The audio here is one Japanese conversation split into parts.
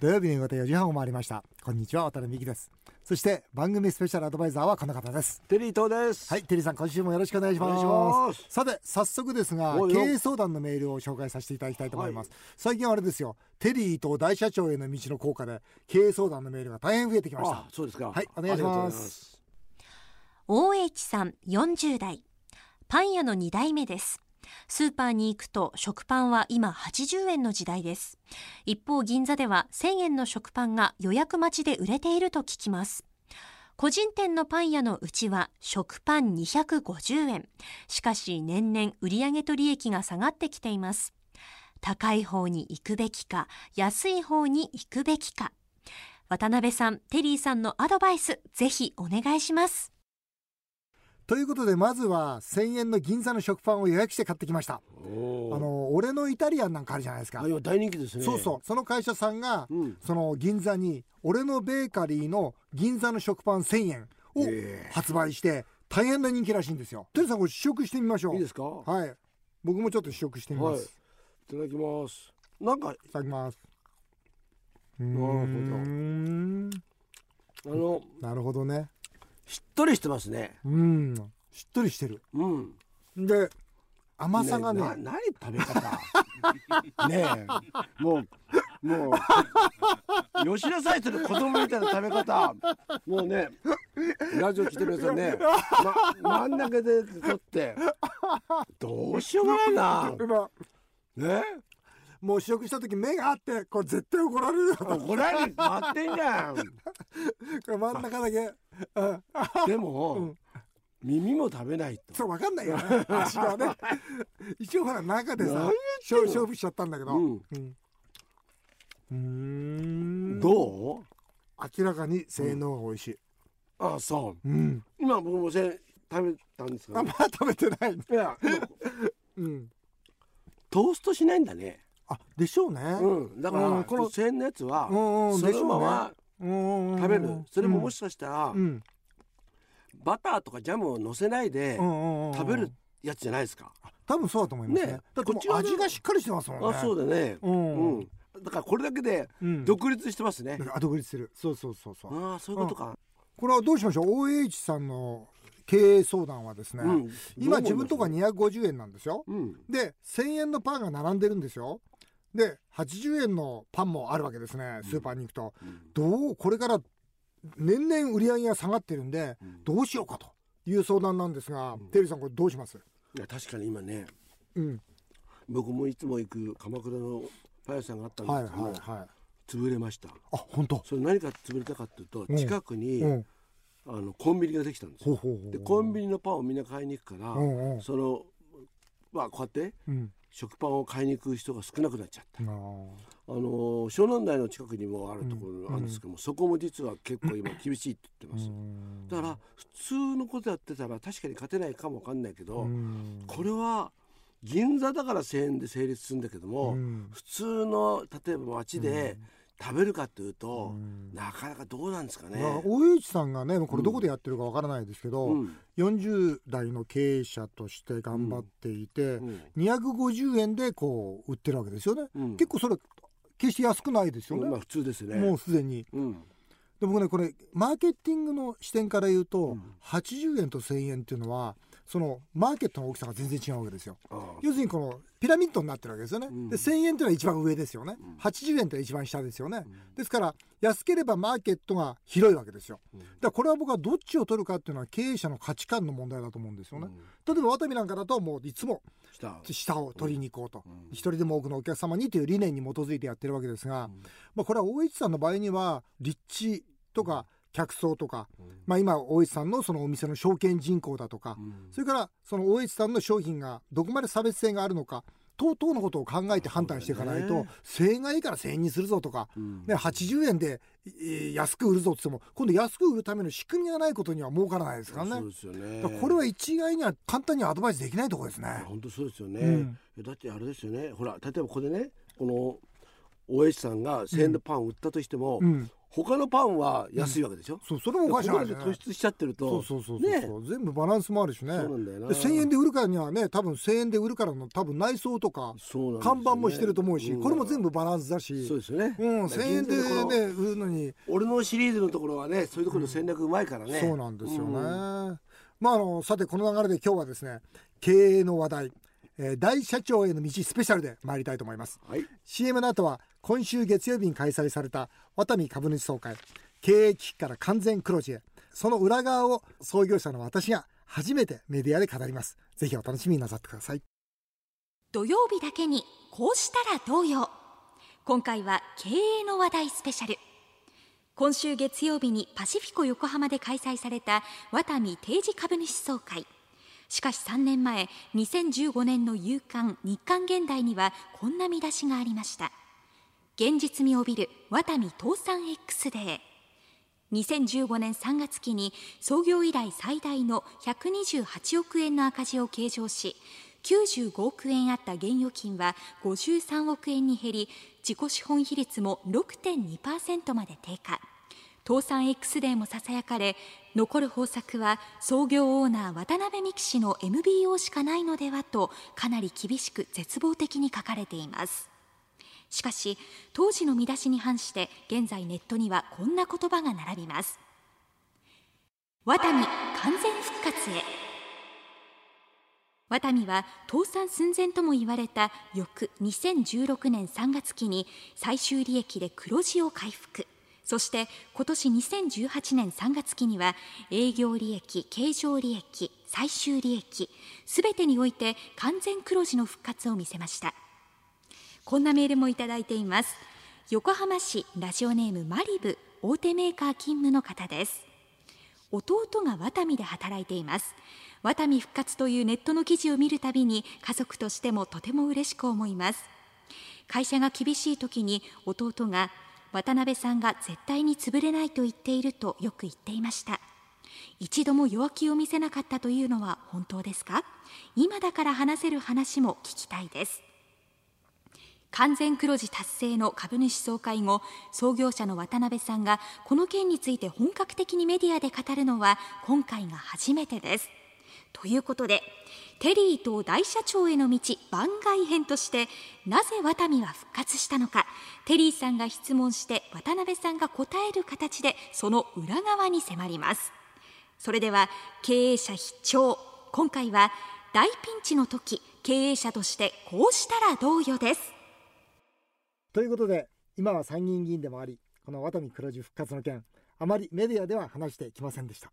土曜日の夕方4時半を回りました。こんにちは渡辺美希です。そして番組スペシャルアドバイザーはこの方です。テリー東です。はいテリーさん今週もよろしくお願いします。お願いします。さて早速ですが経営相談のメールを紹介させていただきたいと思います、最近はあれですよ。テリーと大社長への道の効果で経営相談のメールが大変増えてきました。あそうですか。はいお願いします。ありがとうございます。OH さん40代。パン屋の2代目ですスーパーに行くと食パンは今80円の時代です。一方銀座では1000円の食パンが予約待ちで売れていると聞きます。個人店のパン屋のうちは食パン250円。しかし年々売上と利益が下がってきています。高い方に行くべきか安い方に行くべきか。渡辺さんテリーさんのアドバイスぜひお願いします。ということでまずは1000円の銀座の食パンを予約して買ってきました。あの俺のイタリアンなんかあるじゃないですか。あ今大人気ですね。そうそう。その会社さんが、うん。その銀座に俺のベーカリーの銀座の食パン1000円をええ。発売して大変な人気らしいんですよ。テリーさんこれ試食してみましょう。いいですか？ははい。僕もちょっと試食してみます、いいただきます。なんかいただきます。なるほど。ん。あのなるほどねしっとりしてますね。うん。しっとりしてる。うん。で甘さがね。な何食べ方？ねえ。もうもう吉田さえする子供みたいな食べ方。もうねラジオ来てる皆さんね、ま、真ん中で取って。どうしようもないな。今。ねもう試食した時目があってこれ絶対怒られるよ。怒られる待ってんじゃん。これ真ん中だけ、うん、でも、うん。耳も食べないと。そう分かんないよ。ね足がね。一応ほら中でさ何勝勝負しちゃったんだけど。うん。どう？明らかに性能が美味しい。あそう。うん。今僕もせ食べたんですが、あまだ食べてない。いや うん。トーストしないんだねあでしょうね。うん。だから、うんこのこの1000のやつは、うんうんそのまま食べる、それももししかしたら、うん。バターとかジャムを乗せないで食べるやつじゃないですか、多分そうだと思いますね。ねこっち味がしっかりしてますもんね。あそうだね。ううん。ん、だからこれだけでうん。独立してますね、あ独立する。そうそうそうそう。ああそういうことか、これはどうしましょう？OH さんの経営相談はですね、うん。今自分とかに250円なんですよ。うん。で1000円のパンが並んでるんですよで80円のパンもあるわけですねスーパーに行くと、どうこれから年々売り上げが下がってるんで、ん。どうしようかという相談なんですが、テリーさんこれどうします？いや確かに今ねうん。僕もいつも行く鎌倉のパン屋さんがあったんはいですけども、はいはい。潰れました。あ本当？それ何か潰れたかっていうと、うん。近くに、うん。あのコンビニができたんですよ。でコンビニのパンをみんな買いに行くから、うんうん。そのまあこうやってうん食パンを買いに行く人が少なくなっちゃった。あの湘南台の近くにもあるところがあるんですけども、そこも実は結構今厳しいって言ってます、うん。だから普通のことやってたら確かに勝てないかもわかんないけど、うん。これは銀座だから1000円で成立するんだけども、うん。普通の例えば街で食べるかっていうと、うん。なかなかどうなんですかね。まあ OH さんがねこれどこでやってるかわからないですけど、うん。40代の経営者として頑張っていて、うん。250円でこう売ってるわけですよね、うん。結構それ決して安くないですよね、まあ普通ですね。もうすでに。うん。で僕ねこれマーケティングの視点から言うと、うん。80円と1000円っていうのはそのマーケットの大きさが全然違うわけですよ。要するにこのピラミッドになってるわけですよね、うん。で1000円っていうのは一番上ですよね、うん。80円って一番下ですよね、ですから安ければマーケットが広いわけですよ、うん。だからこれは僕はどっちを取るかっていうのは経営者の価値観の問題だと思うんですよね、例えばワタミなんかだともういつも下。を取りに行こうと、うん。一人でも多くのお客様にという理念に基づいてやってるわけですが、まあ、これは大市さんの場合には立地とか客層とか、まあ、今大市さんのそのお店の証券人口だとか、それからその大市さんの商品がどこまで差別性があるのか等々のことを考えて判断していかないと、ね1000円がいいから1000円にするぞとか、うん。ね、80円で、えー安く売るぞって言っても今度安く売るための仕組みがないことには儲からないですからね。そう。ですよね。これは一概には簡単にアドバイスできないところですね。本当そうですよね、うん。えだってあれですよね。ほら例えばここでねこの OH さんが1000円のパンを売ったとしても、うん他のパンは安いわけでしょ、そうそれもおかしいここまで突出しちゃってるとそうそうそうそう、ね。全部バランスもあるしね。そうなんだよな。で1000円で売るからにはね多分1000円で売るからの多分内装とかね。看板もしてると思うし、ん。これも全部バランスだし。そうですよね、うん、1000円でね売るのに、俺のシリーズのところはねそういうところの戦略うまいからね、そうなんですよね、うん。まああのさてこの流れで今日はですね経営の話題、えー大社長への道スペシャルで参りたいと思います。はい。CM の後は今週月曜日に開催されたワタミ株主総会。経営危機から完全黒字へ。その裏側を創業者の私が初めてメディアで語ります。ぜひお楽しみになさってください。土曜日だけにこうしたらどうよ。今回は経営の話題スペシャル。今週月曜日にパシフィコ横浜で開催されたワタミ定時株主総会。しかし3年前2015年の夕刊日刊現代にはこんな見出しがありました。現実味を帯びるワタミ倒産 X デー。2015年3月期に創業以来最大の128億円の赤字を計上し95億円あった現預金は53億円に減り自己資本比率も6.2%まで低下。倒産 X デーもささやかれ残る方策は創業オーナー渡辺美樹氏の MBO しかないのではとかなり厳しく絶望的に書かれています。しかし当時の見出しに反して現在ネットにはこんな言葉が並びます。ワタミ完全復活へ。ワタミは倒産寸前とも言われた翌2016年3月期に最終利益で黒字を回復。そして今年2018年3月期には営業利益経常利益最終利益すべてにおいて完全黒字の復活を見せました。こんなメールもいただいています。横浜市ラジオネームマリブ大手メーカー勤務の方です。弟がワタミで働いています。ワタミ復活というネットの記事を見るたびに家族としてもとても嬉しく思います。会社が厳しい時に弟が渡辺さんが絶対に潰れないと言っているとよく言っていました。一度も弱気を見せなかったというのは本当ですか？今だから話せる話も聞きたいです。完全黒字達成の株主総会後創業者の渡辺さんがこの件について本格的にメディアで語るのは今回が初めてです。ということでテリーと大社長への道番外編としてなぜワタミは復活したのか。テリーさんが質問して渡辺さんが答える形でその裏側に迫ります。それでは経営者必聴。今回は大ピンチの時経営者としてこうしたらどうよです。ということで今は参議院議員でもありこのワタミ黒字復活の件あまりメディアでは話してきませんでした。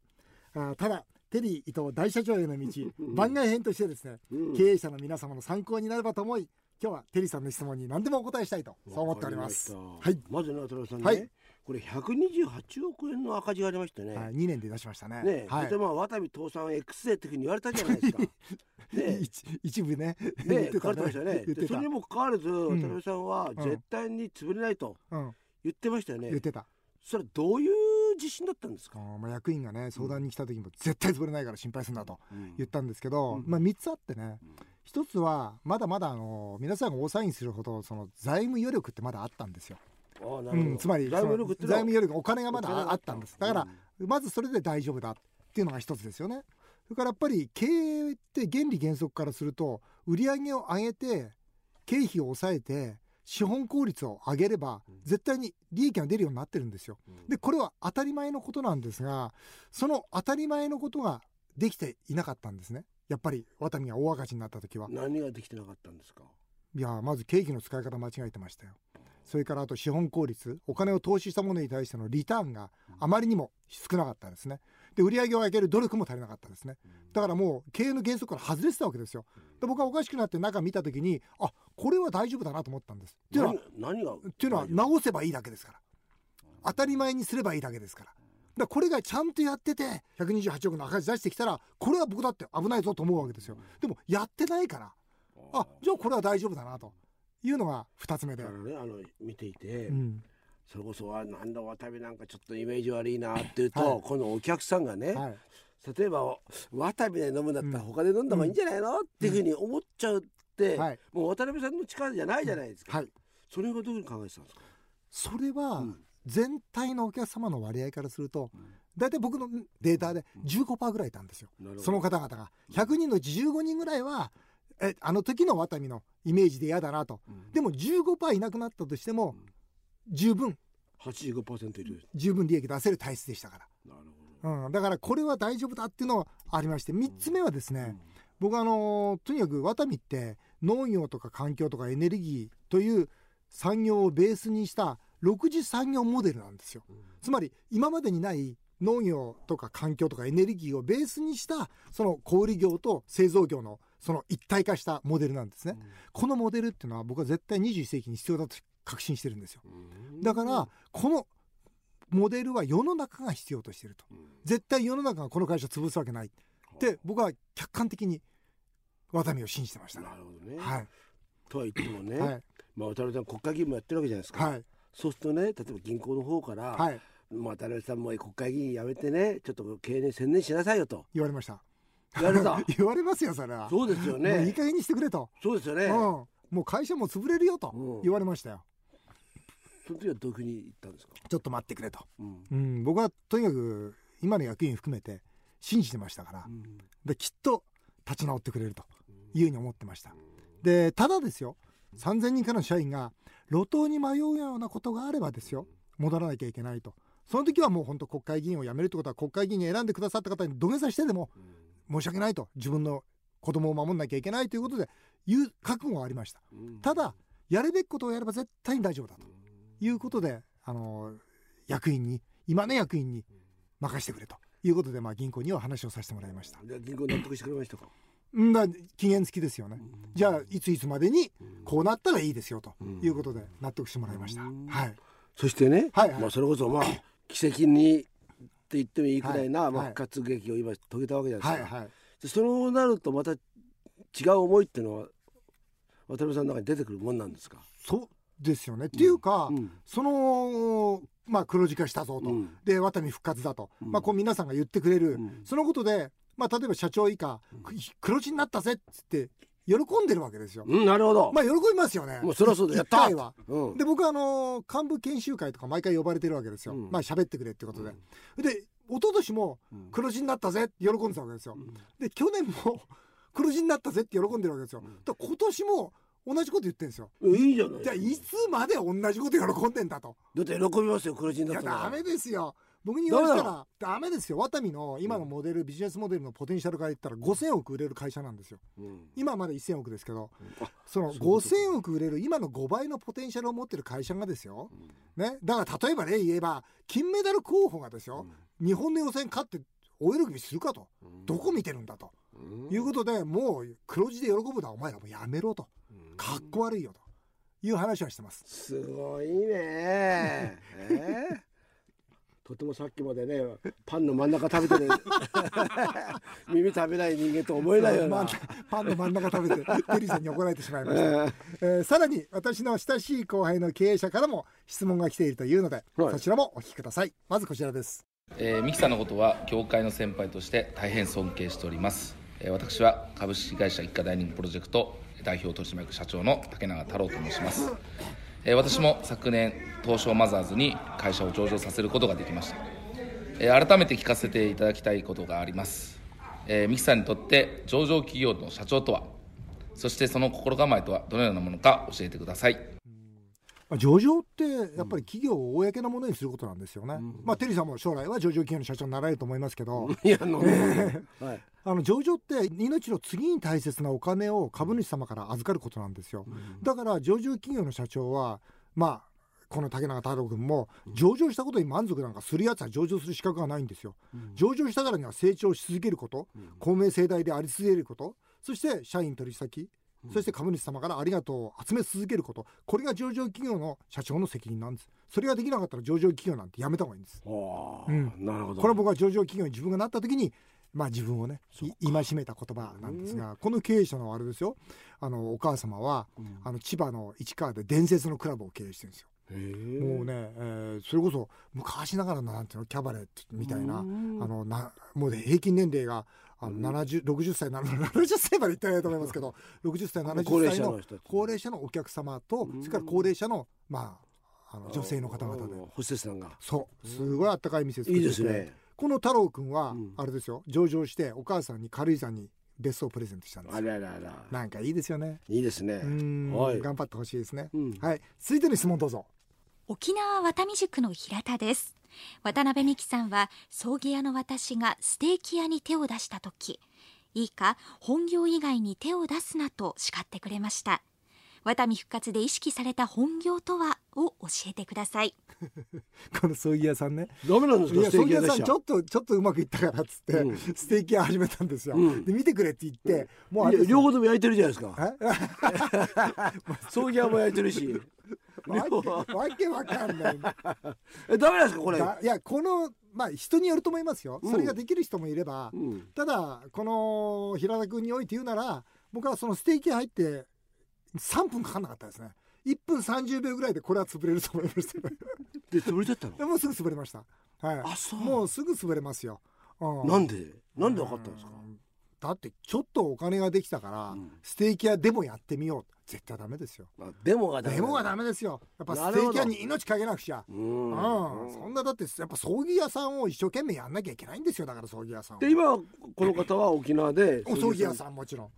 あーただテリー伊藤大社長への道 番外編としてですね、うん。経営者の皆様の参考になればと思い今日はテリーさんの質問に何でもお答えしたいとそう思っております。はい。まずね渡辺さんね、はいこれ128億円の赤字がありましてね、はい、2年で出しましたね。ね、はい。とてもワタミ倒産 X デーっていうふうに言われたじゃないですか。ね一一部ね。言ね。書かれてましたよね。言ってた。でそれにもかかわらず、渡ん。辺さんは絶対に潰れないとうん言ってましたよね。言ってた。それはどういう自信だったんですか？まあ役員がね相談に来た時も絶対潰れないから心配するなとうん。言ったんですけど、うん。まあ3つあってね。一つはまだまだあの皆さんが大騒ぎするほどその財務余力ってまだあったんですよ、うん、つまり財務力っての。はその財務余力お金がまだあったんです。だから、まずそれで大丈夫だっていうのが一つですよね。それからやっぱり経営って原理原則からすると売上を上げて経費を抑えて資本効率を上げれば絶対に利益が出るようになってるんですよ。うん。でこれは当たり前のことなんですがその当たり前のことができていなかったんですね。やっぱりワタミが大赤字になった時は。何ができてなかったんですか？いやまず経費の使い方間違えてましたよそれからあと資本効率お金を投資したものに対してのリターンがあまりにも少なかったですね。で売上を上げる努力も足りなかったですね。だからもう経営の原則から外れてたわけですよ。で僕はおかしくなって中見た時にあこれは大丈夫だなと思ったんです。っていうのは何何がっていうのは直せばいいだけですから。当たり前にすればいいだけですから。だからこれがちゃんとやってて128億の赤字出してきたらこれは僕だって危ないぞと思うわけですよ。でもやってないから。あじゃあこれは大丈夫だなというのが2つ目で。だか、らねあの見ていて、うん。それこそはなんだ渡辺なんかちょっとイメージ悪いなって言うと、はい。このお客さんがね、はい、例えば渡辺で飲むんだったらうん。他で飲んだ方がいいんじゃないの、っていうふうに思っちゃうって、はい。もう渡辺さんの力じゃないじゃないですか、はい、それがどういうふうに考えてたんですか、それは、うん。全体のお客様の割合からすると、大体僕のデータで15%ぐらいいたんですよ、その方々が。100人のうち15人ぐらいは、えあの時のワタミのイメージで嫌だなと、でも15%いなくなったとしても、十分。85%いる。十分利益出せる体質でしたから。なるほど。うん、だからこれは大丈夫だっていうのはありまして3つ目はですね、僕あのとにかくワタミって農業とか環境とかエネルギーという産業をベースにした6次産業モデルなんですよ、つまり今までにない農業とか環境とかエネルギーをベースにしたその小売業と製造業のその一体化したモデルなんですね、うん、このモデルっていうのは僕は絶対21世紀に必要だと確信してるんですよ、だからこのモデルは世の中が必要としてると、絶対世の中がこの会社潰すわけない。って僕は客観的にワタミを信じてました、なるほどね、はい、とは言ってもね、はい、まあ、渡辺さん国会議員もやってるわけじゃないですか、はい、そうするとね例えば銀行の方から、はい、まあ、渡辺さんも国会議員辞めてねちょっと経営に専念しなさいよと。言われました言われた。言われますよそれは。そうですよね。いい加減にしてくれと。そうですよね、うん、もう会社も潰れるよと言われましたよ、その時はどういうふうに言ったんですか？ちょっと待ってくれと、うん、うん、僕はとにかく今の役員含めて信じてましたから、うん、できっと立ち直ってくれるというふうに思ってました、でただですよ。3000人からの社員が路頭に迷うようなことがあればですよ。戻らなきゃいけないと。その時はもう本当国会議員を辞めるってことは国会議員に選んでくださった方に土下座してでも申し訳ないと自分の子供を守んなきゃいけないということでいう覚悟はありました、ただやるべきことをやれば絶対に大丈夫だと。いうことであの役員に今の役員に任せてくれと。いうことで、まあ、銀行には話をさせてもらいました。銀行納得してくれましたか？んだ期限付きですよね、じゃあいついつまでにこうなったらいいですよと。いうことで納得してもらいました、はい。そしてね、はいはい、まあ、それこそまあ奇跡に言ってもいいくらいな、はい、まあ、復活劇を今遂げたわけじゃないですか、はい。はい、そうなるとまた違う思いっていうのは渡辺さんの中に出てくるもんなんですか？そうですよね、うん、っていうか、うん、そのまあ黒字化したぞと、うん、でワタミ復活だと、まあこう皆さんが言ってくれる、そのことでまあ例えば社長以下、黒字になったぜっつって喜んでるわけですよ。うん、なるほど。まあ喜びますよね。もうそろそろやった。回は。うん、で僕はあの幹部研修会とか毎回呼ばれてるわけですよ。うん、まあ喋ってくれってことで。うん、で一昨年も黒字になったぜって喜んでたわけですよ。で去年も 黒字になったぜって喜んでるわけですよ。だ今年も同じこと言ってんですよ。いいじゃない。じゃあいつまで同じこと喜んでんだと。だって喜びますよ黒字になったら。いやダメですよ。僕に言わせたらダメですよ。ワタミの今のモデル、ビジネスモデルのポテンシャルから言ったら5000億売れる会社なんですよ、うん、今まだ1000億ですけど、うん、その5000億売れる今の5倍のポテンシャルを持ってる会社がですよ、うん、ね、だから例えば例言えば金メダル候補がですよ、日本の予選勝って大喜びするかと、どこ見てるんだと、いうことでもう黒字で喜ぶのはお前らもうやめろと、かっこ悪いよと。いう話はしてます。すごいね。えーとてもさっきまでねパンの真ん中食べてる。耳食べない人間と思えないような。パンの真ん中食べてテリーさんに怒られてしまいました、えー、えー、さらに私の親しい後輩の経営者からも質問が来ているというので、はい、そちらもお聞きください。まずこちらです。えー、ミキさんのことは業界の先輩として大変尊敬しております、えー、私は株式会社一家ダイニングプロジェクト代表取締役社長の竹永太郎と申しますえ私も昨年東証マザーズに会社を上場させることができました、え改めて聞かせていただきたいことがあります、えミキさんにとって上場企業の社長とは？そしてその心構えとはどのようなものか教えてください。上場ってやっぱり企業を公なものにすることなんですよね、うん、まあテリーさんも将来は上場企業の社長になられると思いますけど。いや、はい、あの上場って命の次に大切なお金を株主様から預かることなんですよ、うん、だから上場企業の社長はまあこの竹中太郎君も上場したことに満足なんかするやつは上場する資格がないんですよ、うん、上場したからには成長し続けること、公明正大であり続けることそして社員取引先そして株主様からありがとうを集め続けること。これが上場企業の社長の責任なんです。それができなかったら上場企業なんてやめた方がいいんです、うん、なるほど。これは僕は上場企業に自分がなった時にまあ自分をね戒めた言葉なんですが、この経営者のあれですよ。あのお母様は、うん、あの千葉の市川で伝説のクラブを経営してるんですよ。もうね、えー、それこそ昔ながらのなんていうのキャバレットみたいなあのなもう、ね、平均年齢があの70 60歳70 歳までいってないと思いますけど60歳70歳の高齢者のお客様とそれから高齢者のまああの女性の方々で。ホステスさんが。そう。すごいあったかい店作っていいてですね。この太郎くんは、うん。あれですよ。上場してお母さんに軽井沢に別荘をプレゼントしたんです。あよららら。なんかいいですよね。いいですね。うん。はい。頑張ってほしいですね、うん。はい。続いての質問どうぞ。沖縄渡美塾の平田です渡辺美樹さんは葬儀屋の私がステーキ屋に手を出した時いいか本業以外に手を出すなと叱ってくれました。ワタミ復活で意識された本業とはを教えてください。この葬儀屋さんね。ダメなんですいやかステーキ葬儀屋さん屋でしょちょっとちょっとうまくいったからっつって、うん。ステーキ屋始めたんですよ、うん。で見てくれって言って、もうあいやれですよ。両方とも焼いてるじゃないですか。え？葬儀屋も焼いてるし。わけわかんない。えダメなんですかこれ？だいやこのまあ人によると思いますよ、うん。それができる人もいれば、うん。ただこの平田君において言うなら僕はそのステーキ屋入って3分かかんなかったですね。1分30秒ぐらいでこれは潰れると思いました。で潰れちゃったの？でもうすぐ潰れました。はい。あそう。もうすぐ潰れますよ、うん。なんで？なんで分かったんですか？うん。だってちょっとお金ができたから、うん。ステーキ屋でもやってみよう。絶対ダメですよ。あデモがダメでもはダメですよ。やっぱステーキ屋に命かけなくちゃ。うん。うん、そんなだってやっぱ葬儀屋さんを一生懸命やんなきゃいけないんですよ。だから葬儀屋さんは。で今この方は沖縄でお葬儀屋さんもちろん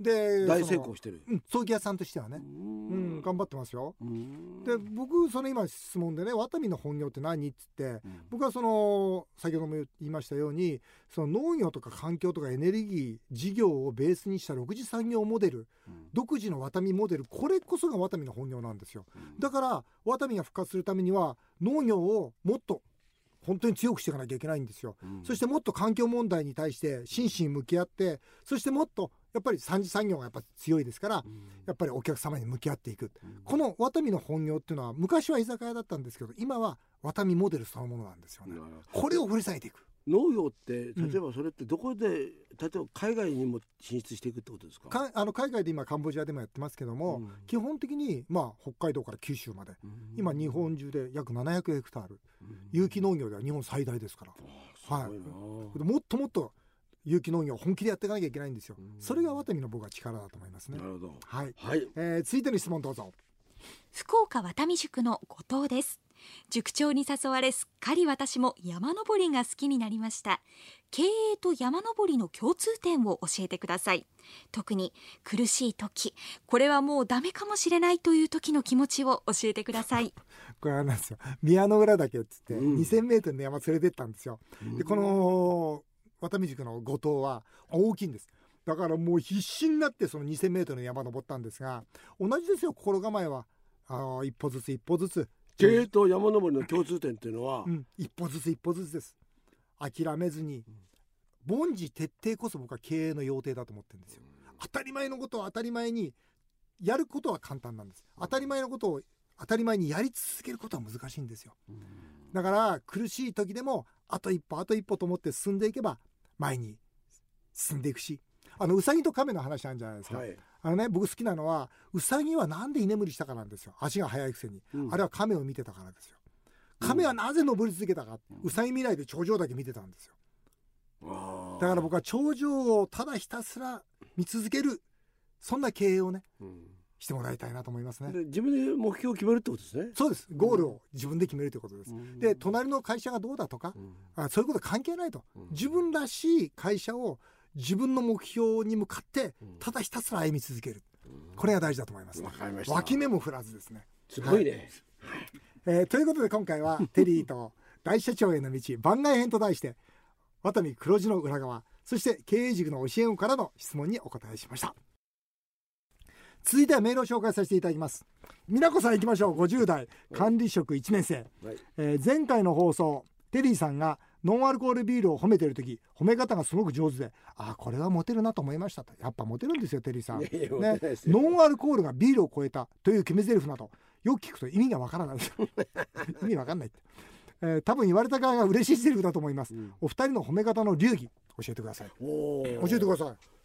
で大成功してる。うん葬儀屋さんとしてはね。ううんん頑張ってますよ。うん。で僕その今質問でねワタミの本業って何っつってうん。僕はその先ほども言いましたようにその農業とか環境とかエネルギー事業をベースにした6次産業モデルうん。独自のワタミモデルこれこそがワタミの本業なんですよ。うん。だからワタミが復活するためには農業をもっと本当に強くしていかなきゃいけないんですよ。うん。そしてもっと環境問題に対して真摯に向き合ってそしてもっとやっぱり三次産業がやっぱ強いですからうん。やっぱりお客様に向き合っていく。うん。このワタミの本業っていうのは昔は居酒屋だったんですけど今はワタミモデルそのものなんですよね。これを掘り下げていく。農業って例えばそれってどこで、例えば海外にも進出していくってことですか？かあの海外で今カンボジアでもやってますけども、うん。基本的にまあ北海道から九州までうん。今日本中で約700ヘクタール。うん。有機農業では日本最大ですから。すごいな、もっともっと有機農業を本気でやっていかなきゃいけないんですよ。うん。それがワタミの僕は力だと思いますね。なるほど。はい、はい。えー、続いての質問どうぞ。福岡渡美塾の後藤です。塾長に誘われすっかり私も山登りが好きになりました。経営と山登りの共通点を教えてください。特に苦しい時これはもうダメかもしれないという時の気持ちを教えてください。これはなんですよ。宮の浦岳っつってうん。2000m の山連れてったんですよ、でこの渡美塾の後藤は大きいんです。だからもう必死になってその 2000m の山登ったんですが同じですよ心構えは。あー一歩ずつ一歩ずつ。経営と山登りの共通点っていうのは、うん、一歩ずつ一歩ずつです。諦めずに凡事徹底こそ僕は経営の要諦だと思ってるんですよ。当たり前のことを当たり前にやることは簡単なんです。当たり前のことを当たり前にやり続けることは難しいんですよ。だから苦しい時でもあと一歩あと一歩と思って進んでいけば前に進んでいくしあのウサギと亀の話あるじゃないですか、はい。あのね僕好きなのはウサギはなんで居眠りしたかなんですよ。足が速いくせに、うん。あれは亀を見てたからですよ。亀はなぜ登り続けたか、ウサギ見ないで頂上だけ見てたんですよ。だから僕は頂上をただひたすら見続けるそんな経営をねうんしてもらいたいなと思いますね。で自分で目標を決めるってことですね。そうです。ゴールを自分で決めるということです、うん。で隣の会社がどうだとか、うん。あそういうこと関係ないと、うん。自分らしい会社を自分の目標に向かってうん。ただひたすら歩み続ける。これが大事だと思います、わかりました。脇目も振らずですね、すごいね、えーということで今回はテリーと大社長への道番外編と題してワタミ黒字の裏側そして経営軸の教え子からの質問にお答えしました続いてはメールを紹介させていただきます。美奈子さん行きましょう。50代管理職1年生、はい。えー前回の放送テリーさんがノンアルコールビールを褒めてる時褒め方がすごく上手でああこれはモテるなと思いましたと。やっぱモテるんですよテリーさん。ね。ノンアルコールがビールを超えたという決め台詞などよく聞くと意味がわからない。意味わかんないって、えー多分言われた側が嬉しいセリフだと思います、うん。お二人の褒め方の流儀教えてください。教えてください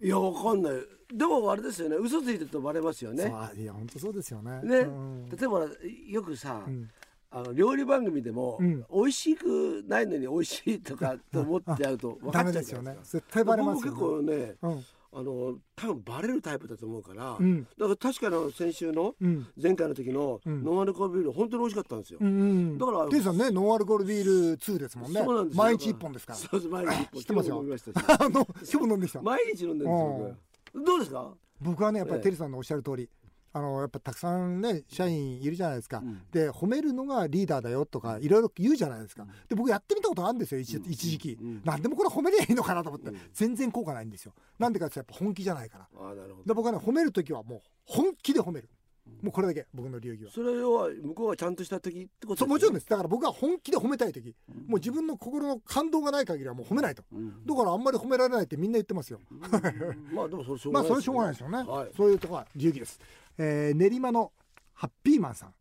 いやわかんない。でもあれですよね。嘘ついてるとバレますよね。いや本当そうですよね。ね、うん。例えばよくさ、うん。あの料理番組でも、うん。美味しくないのに美味しいとかと思っちゃうと分かっちゃうですよねじゃないですか。絶対バレますよ僕も結構ねあの多分バレるタイプだと思うから、うん。だから確かの先週のうん。前回の時のうん。ノンアルコールビール本当に美味しかったんですよ、うんうんだからテリーさんねノンアルコールビール2ですもんね。そうなんですよ。毎日一本ですから。そうそう毎日一本。知ってますよ。飲みましたし。あの今日も飲んできた。毎日飲んでるんですよ僕。どうですか？僕はねやっぱええ。りテリーさんのおっしゃる通りあのやっぱたくさんね社員いるじゃないですか、うん。で褒めるのがリーダーだよとかいろいろ言うじゃないですか、で僕やってみたことあるんですよ一,、一時期、うん。なんでもこれ褒めりゃいいのかなと思って、全然効果ないんですよ。なんでかってやっぱ本気じゃないから。ああなるほど。で僕はね褒める時はもう本気で褒める。もうこれだけ僕の流儀は。それは向こうがちゃんとした時ってことそうもちろんでです。だから僕は本気で褒めたい時。もう自分の心の感動がない限りはもう褒めないと。すよ、うん。だからあんまり褒められないってみんな言ってますよ。まあでもそれしょうまあがない それはしょうがないですよね、はい。そういうところは流儀です、えー練馬のハッピーマンさん。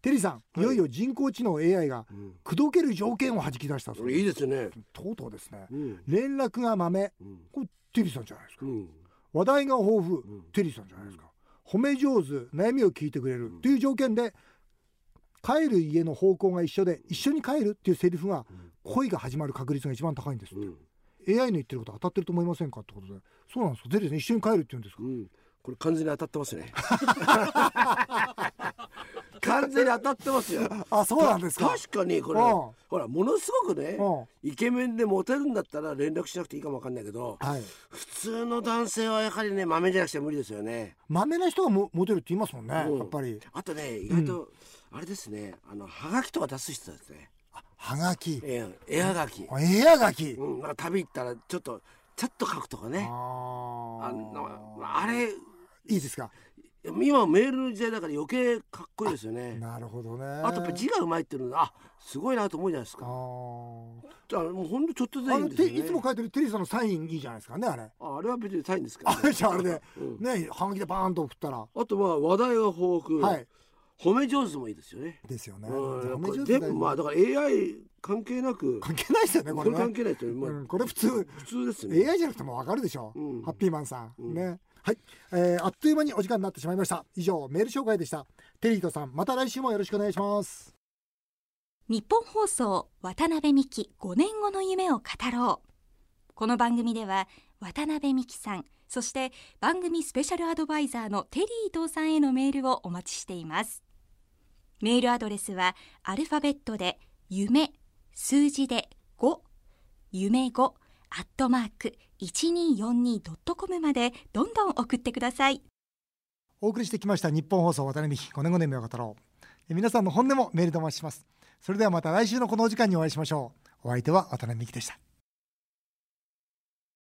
テリーさん、い、よいよ人工知能 AI がうん。口説ける条件を弾き出したそいいですよね。とうとうですね。うん。連絡がまめうん。これテリーさんじゃないですか。うん。話題が豊富、ん。テリーさんじゃないですか。褒め上手悩みを聞いてくれる。という条件で帰る家の方向が一緒で一緒に帰るっていうセリフが恋が始まる確率が一番高いんですって、うん。AI の言ってること当たってると思いませんかってことで。そうなんですよ。テリーさん一緒に帰るって言うんですか。うんこれ完全に当たってますね。完全に当たってますよ。あそうなんですか？確かにこれうん。ほらものすごくねうん。イケメンでモテるんだったら連絡しなくていいかもわかんないけどはい。普通の男性はやはりね豆じゃなくて無理ですよねまめな人がモモテるって言いますもんね、うん。やっぱり。あとね意外とあれですねあのハガキとか出す人ですね。はがき。ええ絵はがき絵はがき、うん。なんか旅行ったらちょっとちょっと書くとかね。あのあれいいですか？今メールの時代だから余計かっこいいですよね。なるほどね。あとやっぱ字がうまいっていうのはあすごいなと思うじゃないですあかー。あもうほんとちょっとでいあのいんですよね。ていつも書いてるテリーさんのサインいいじゃないですかねあれ。ああれは別にサインですかあら、れじゃああれで、うん。ねはがきでバーンと送ったら。あとまあ話題が豊富、はい褒め上手もいいですよね。ですよね、うん、褒めまあだから AI 関係なく。関係ないですよねこれ関係ないというまあうん、これ普通。普通ですね。AI じゃなくてもわかるでしょ。う、うん。ハッピーマンさん、うん。ね。はい、えーあっという間にお時間になってしまいました。以上メール紹介でした。テリーとさん。また来週もよろしくお願いします。日本放送渡辺美希5年後の夢を語ろう。この番組では渡辺美希さんそして番組スペシャルアドバイザーのテリー伊藤さんへのメールをお待ちしていますメールアドレスはアルファベットで夢数字で5夢5アットマーク 1242.com までどんどん送ってください。お送りしてきました日本放送渡辺美希5年後の夢を語ろうえ皆さんの本音もメールでお待ちします。それではまた来週のこのお時間にお会いしましょう。お相手は渡辺美希でした。